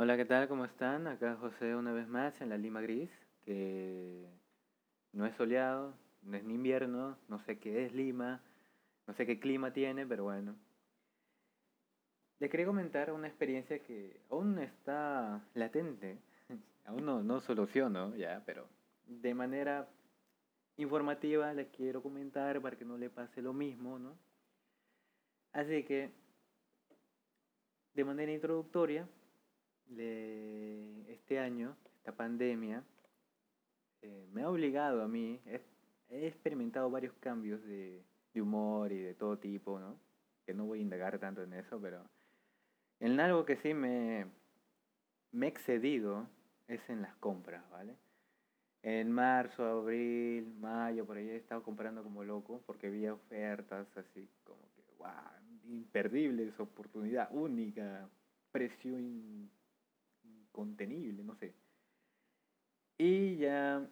Hola, ¿qué tal? ¿Cómo están? Acá José una vez más en la Lima Gris, que no es soleado, no es ni invierno, no sé qué es Lima, no sé qué clima tiene, pero bueno. Le quería comentar una experiencia que aún está latente, aún no, no soluciono ya, pero de manera informativa les quiero comentar para que no le pase lo mismo, ¿no? Así que, de manera introductoria, este año, esta pandemia, eh, me ha obligado a mí, he, experimentado varios cambios de, humor y de todo tipo, ¿no? Que no voy a indagar tanto en eso, pero en algo que sí me, me he excedido es en las compras, ¿vale? En marzo, abril, mayo, por ahí he estado comprando como loco porque había ofertas así como que, wow, imperdibles, oportunidad única, precio incontenible, no sé. Y ya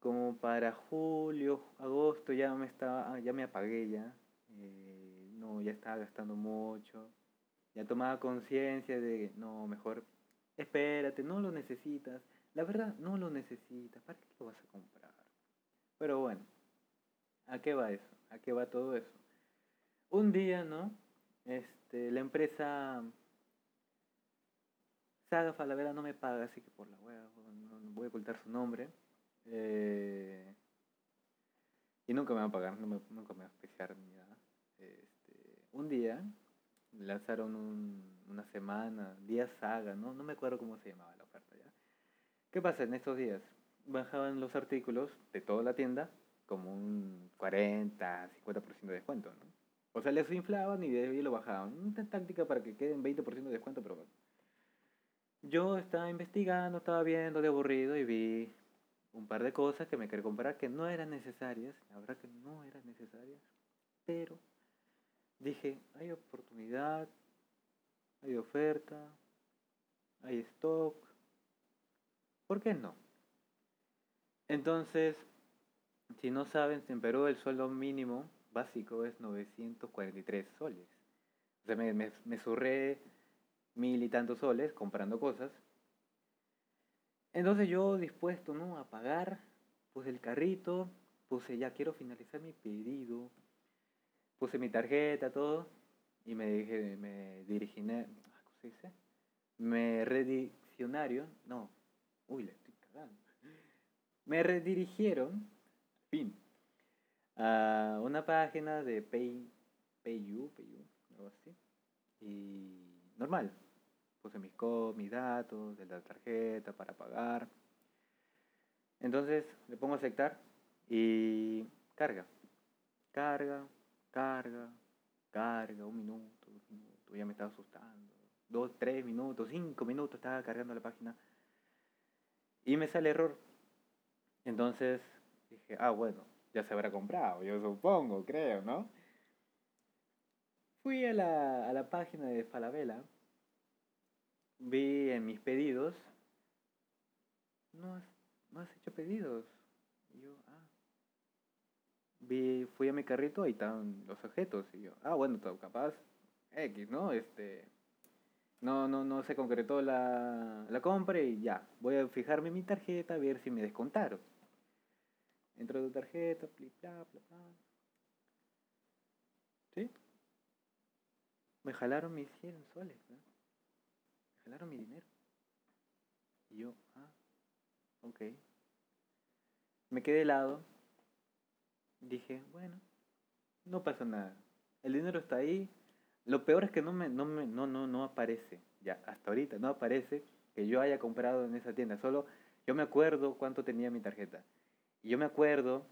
como para julio, agosto ya me estaba, ah, ya me apagué ya. Eh, no, ya estaba gastando mucho. Ya tomaba conciencia de, no, mejor espérate, no lo necesitas. La verdad, no lo necesitas. ¿Para qué lo vas a comprar? Pero bueno, ¿a qué va eso? ¿A qué va todo eso? Un día, ¿no? Este, la empresa Saga Falabella no me paga, así que por la web no, voy a ocultar su nombre. Eh, y nunca me va a pagar, nunca me va a especiar ni nada. Este, un día lanzaron una semana, día saga, ¿no? no me acuerdo cómo se llamaba la oferta ya. ¿Qué pasa en estos días? Bajaban los artículos de toda la tienda como un 40, 50% de descuento, ¿no? O sea, les inflaban y de ahí lo bajaban. Una táctica para que queden 20% de descuento, pero yo estaba investigando, estaba viendo de aburrido y vi un par de cosas que me quería comprar que no eran necesarias, la verdad que no eran necesarias, pero dije, hay oportunidad, hay oferta, hay stock, ¿por qué no? Entonces, si no saben, en Perú el sueldo mínimo básico es 943 soles. O sea, me, me, me surré mil y tantos soles comprando cosas entonces yo dispuesto, ¿no? A pagar, puse el carrito, puse ya quiero finalizar mi pedido, puse mi tarjeta, todo, y me dije, me dirigí, ah, ¿cómo se dice? Me redireccionaron, no, uy, le estoy cagando. Me redirigieron, fin, a una página de Pay, PayU, PayU, algo así, y normal, puse mis, mis datos de la tarjeta para pagar. Entonces le pongo a aceptar y carga. Carga, carga, carga, un minuto, dos minutos, ya me estaba asustando. Dos, tres minutos, cinco minutos estaba cargando la página. Y me sale error. Entonces dije, ah, bueno, ya se habrá comprado, yo supongo, creo, ¿no? Fui a la, a la página de Falabella vi en mis pedidos, no has, no has hecho pedidos. Y yo, ah. Vi, fui a mi carrito, ahí estaban los objetos. Y yo, ah, bueno, capaz, X, ¿no? Este, no, no, no se concretó la, la compra y ya, voy a fijarme en mi tarjeta a ver si me descontaron. Entro de tarjeta, bla, bla, bla. ¿Sí? Me jalaron mis 100 soles, ¿no? Mi dinero. Y yo, ah, ok. Me quedé helado. Dije, bueno, no pasa nada. El dinero está ahí. Lo peor es que no me, no me, no, no, no aparece. Ya, hasta ahorita no aparece que yo haya comprado en esa tienda. Solo yo me acuerdo cuánto tenía mi tarjeta. Y yo me acuerdo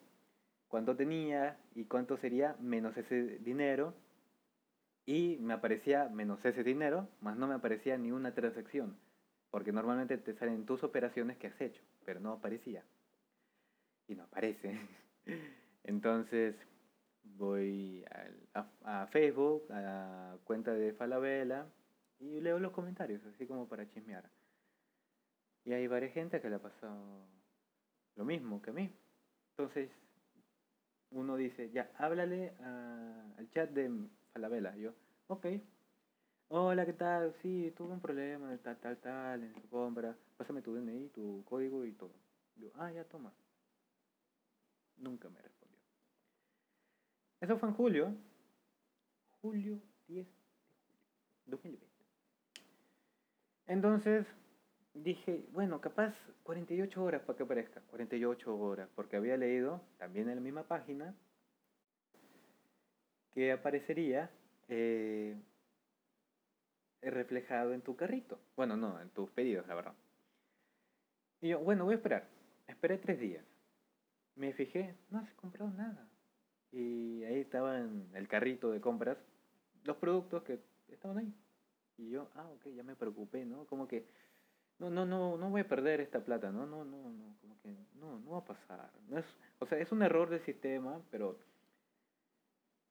cuánto tenía y cuánto sería menos ese dinero y me aparecía menos ese dinero, más no me aparecía ni una transacción, porque normalmente te salen tus operaciones que has hecho, pero no aparecía. Y no aparece. Entonces voy a, Facebook, a la cuenta de Falabella, y leo los comentarios, así como para chismear. Y hay varias gente que le ha pasado lo mismo que a mí. Entonces, uno dice, ya, háblale al chat de Falabella. Yo, ok. Hola, ¿qué tal? Sí, tuve un problema, tal, tal, tal, en tu compra. Pásame tu DNI, tu código y todo. Yo, ah, ya toma. Nunca me respondió. Eso fue en julio. Julio 10 de julio, 2020. Entonces dije, bueno, capaz 48 horas para que aparezca. 48 horas, porque había leído también en la misma página que aparecería eh, reflejado en tu carrito. Bueno, no, en tus pedidos, la verdad. Y yo, bueno, voy a esperar. Esperé tres días. Me fijé, no has comprado nada. Y ahí estaba en el carrito de compras los productos que estaban ahí. Y yo, ah, ok, ya me preocupé, ¿no? Como que, no, no, no, no voy a perder esta plata, ¿no? No, no, no, como que, no, no va a pasar. No es, o sea, es un error del sistema, pero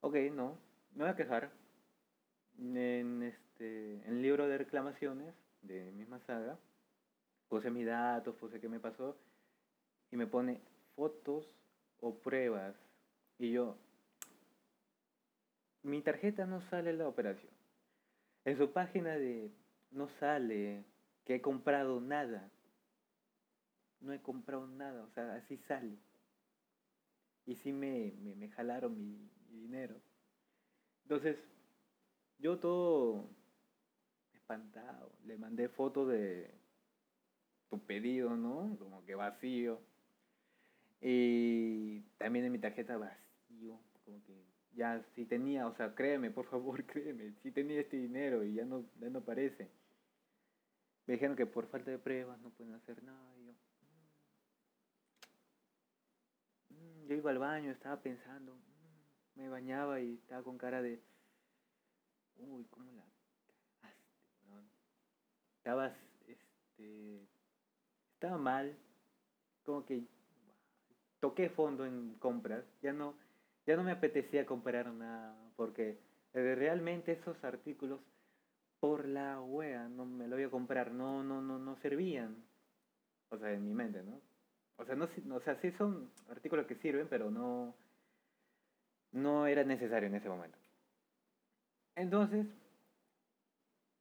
Ok, no, me voy a quejar. En este, en el libro de reclamaciones de misma saga, puse mis datos, puse qué me pasó, y me pone fotos o pruebas. Y yo, mi tarjeta no sale en la operación. En su página de no sale que he comprado nada. No he comprado nada, o sea, así sale. Y sí me, me, me jalaron mi, dinero. Entonces, yo todo espantado, le mandé fotos de tu pedido, ¿no? Como que vacío. Y también en mi tarjeta vacío, como que ya si tenía, o sea, créeme, por favor, créeme, si tenía este dinero y ya no, ya no aparece. Me dijeron que por falta de pruebas no pueden hacer nada. Mm, mm, yo iba al baño, estaba pensando, me bañaba y estaba con cara de, uy, ¿cómo la Estabas, este, estaba mal, como que toqué fondo en compras, ya no, ya no me apetecía comprar nada, porque realmente esos artículos por la wea no me lo voy a comprar, no, no, no, no servían, o sea, en mi mente, ¿no? O sea, no, o sea, sí son artículos que sirven, pero no, no era necesario en ese momento. Entonces,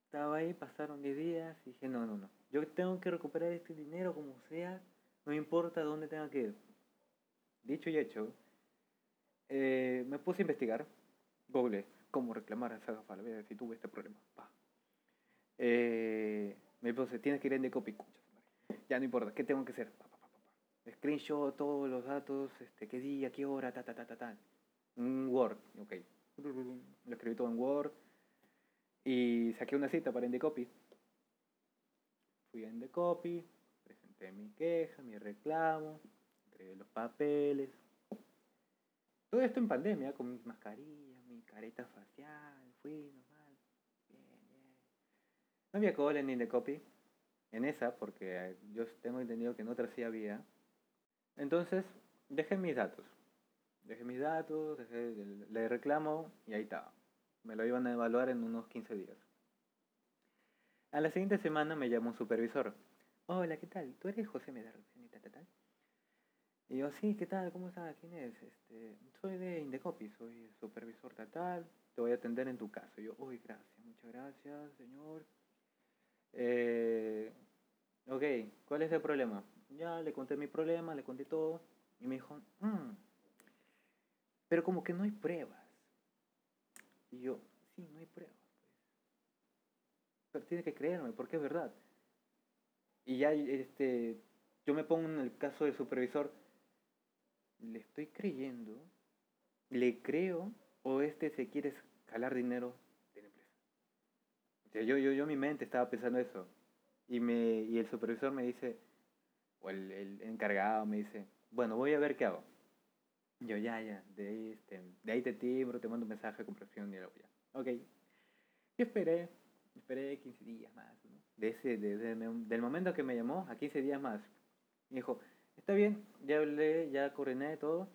estaba ahí, pasaron 10 días y dije, no, no, no, yo tengo que recuperar este dinero como sea, no importa dónde tenga que ir. Dicho y hecho, eh, me puse a investigar, Google, cómo reclamar a Saga si tuve este problema. Eh, me puse, tienes que ir en de copy, ya no importa, ¿qué tengo que hacer? Screenshot, todos los datos, este, qué día, qué hora, ta, ta, ta, ta, ta. Un Word, ok. Lo escribí todo en Word. Y saqué una cita para Indecopy. Fui a Indecopy, presenté mi queja, mi reclamo, entregué los papeles. Todo esto en pandemia, con mis mascarillas, mi careta facial, fui normal. Bien, bien. No había cola en Indecopy, en esa, porque yo tengo entendido que en otra sí había. Entonces, dejé mis datos dejé mis datos, dejé, le reclamo y ahí estaba. Me lo iban a evaluar en unos 15 días. A la siguiente semana me llamó un supervisor. Hola, ¿qué tal? ¿Tú eres José Medar? Y yo, sí, ¿qué tal? ¿Cómo estás? ¿Quién es? Este, soy de Indecopy, soy supervisor tal, te voy a atender en tu caso. Y yo, uy, gracias, muchas gracias, señor. Eh, ok, ¿cuál es el problema? Ya le conté mi problema, le conté todo. Y me dijo, mmm, pero como que no hay pruebas. Y yo, sí, no hay pruebas. Pues. Pero tiene que creerme, porque es verdad. Y ya este, yo me pongo en el caso del supervisor, le estoy creyendo, le creo, o este se quiere escalar dinero de la empresa. yo, yo, yo en mi mente estaba pensando eso. Y, me, y el supervisor me dice, o el, el encargado me dice, bueno, voy a ver qué hago. Yo, ya, ya, de ahí, este, de ahí te timbro, te mando un mensaje de compresión y luego ya. Ok. Y esperé, esperé 15 días más, ¿no? De ese, del momento que me llamó, a 15 días más. Me dijo, está bien, ya hablé, ya coordiné todo.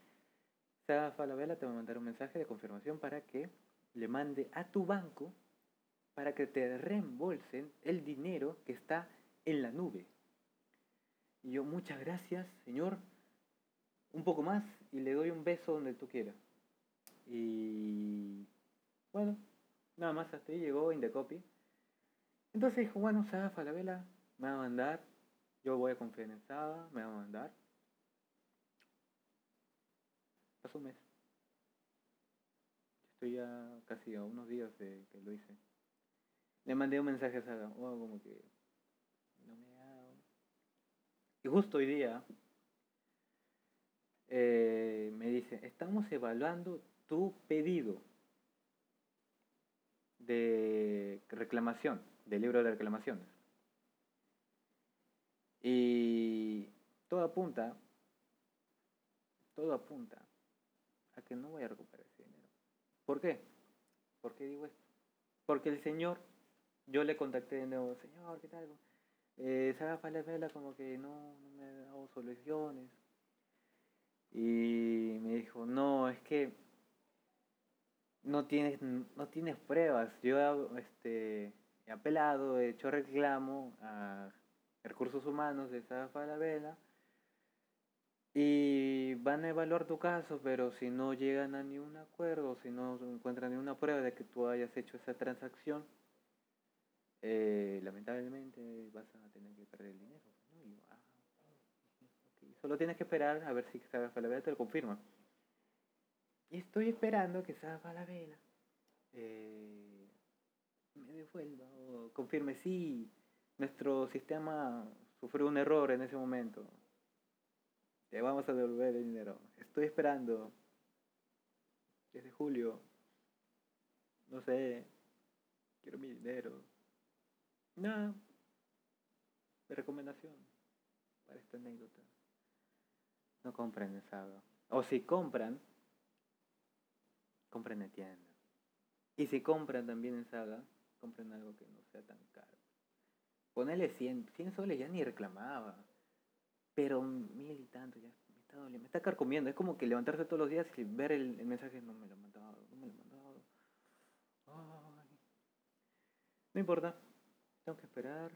Saga Falabella te va a mandar un mensaje de confirmación para que le mande a tu banco para que te reembolsen el dinero que está en la nube. Y yo, muchas gracias, señor un poco más y le doy un beso donde tú quieras. Y bueno, Nada más hasta ahí llegó Indecopy. Entonces dijo, bueno, Safa, la vela, me va a mandar. Yo voy a confiar en Saba, me va a mandar. Pasó un mes. Estoy ya casi a unos días de que lo hice. Le mandé un mensaje a Saga, oh, como que no me ha Y justo hoy día eh, me dice, estamos evaluando tu pedido de reclamación, del libro de reclamaciones. Y todo apunta, todo apunta a que no voy a recuperar ese dinero. ¿Por qué? ¿Por qué digo esto? Porque el Señor, yo le contacté de nuevo, Señor, ¿qué tal? Eh, Saga Vela como que no, no me ha dado soluciones. Y me dijo, no, es que no tienes, no tienes pruebas. Yo este, he apelado, he hecho reclamo a recursos humanos de esa Vela y van a evaluar tu caso, pero si no llegan a ningún acuerdo, si no encuentran ninguna prueba de que tú hayas hecho esa transacción, eh, lamentablemente vas a tener que perder el dinero. Solo tienes que esperar a ver si Saga Falabella te lo confirma. Y estoy esperando que Saga Falabella eh, me devuelva o confirme si nuestro sistema sufrió un error en ese momento. Te vamos a devolver el dinero. Estoy esperando. Desde julio. No sé. Quiero mi dinero. Nada. De recomendación para esta anécdota. No compren en Saga. O si compran, compren en tienda. Y si compran también en Saga, compren algo que no sea tan caro. Ponele 100, 100 soles ya ni reclamaba. Pero mil y tanto ya me está doliendo, me está carcomiendo. Es como que levantarse todos los días y ver el, mensaje, no me lo han mandado, no me lo han mandado. No importa, tengo que esperar.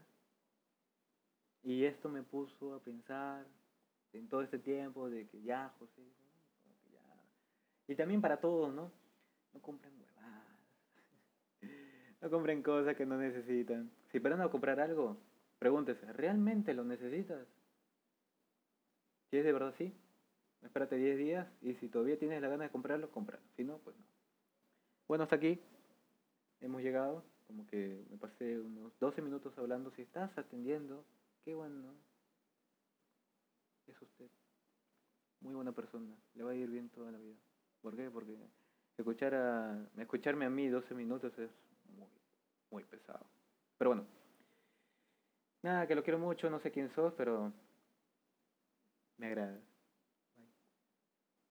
Y esto me puso a pensar en todo este tiempo de que ya, José, Y también para todos, ¿no? No compren huevadas. no compren cosas que no necesitan. Si van a comprar algo, pregúntese, ¿realmente lo necesitas? Si es de verdad sí, espérate 10 días y si todavía tienes la gana de comprarlo, cómpralo. Si no, pues no. Bueno, hasta aquí hemos llegado. Como que me pasé unos 12 minutos hablando. Si estás atendiendo, qué bueno. Es usted. Muy buena persona. Le va a ir bien toda la vida. ¿Por qué? Porque escuchar a, escucharme a mí 12 minutos es muy, muy pesado. Pero bueno. Nada, que lo quiero mucho. No sé quién sos, pero me agrada.